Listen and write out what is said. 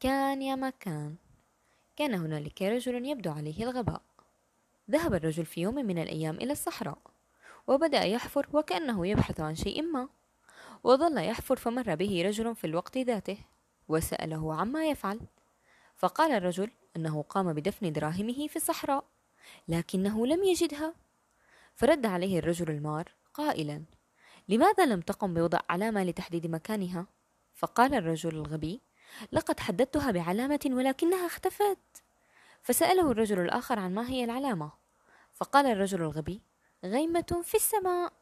كان يا مكان. كان هنالك رجل يبدو عليه الغباء. ذهب الرجل في يوم من الأيام إلى الصحراء وبدأ يحفر وكأنه يبحث عن شيء ما. وظل يحفر فمر به رجل في الوقت ذاته وسأله عما يفعل. فقال الرجل أنه قام بدفن دراهمه في الصحراء لكنه لم يجدها. فرد عليه الرجل المار قائلا لماذا لم تقم بوضع علامة لتحديد مكانها؟ فقال الرجل الغبي لقد حددتها بعلامة ولكنها اختفت. فسأله الرجل الآخر عن ما هي العلامة. فقال الرجل الغبي غيمة في السماء.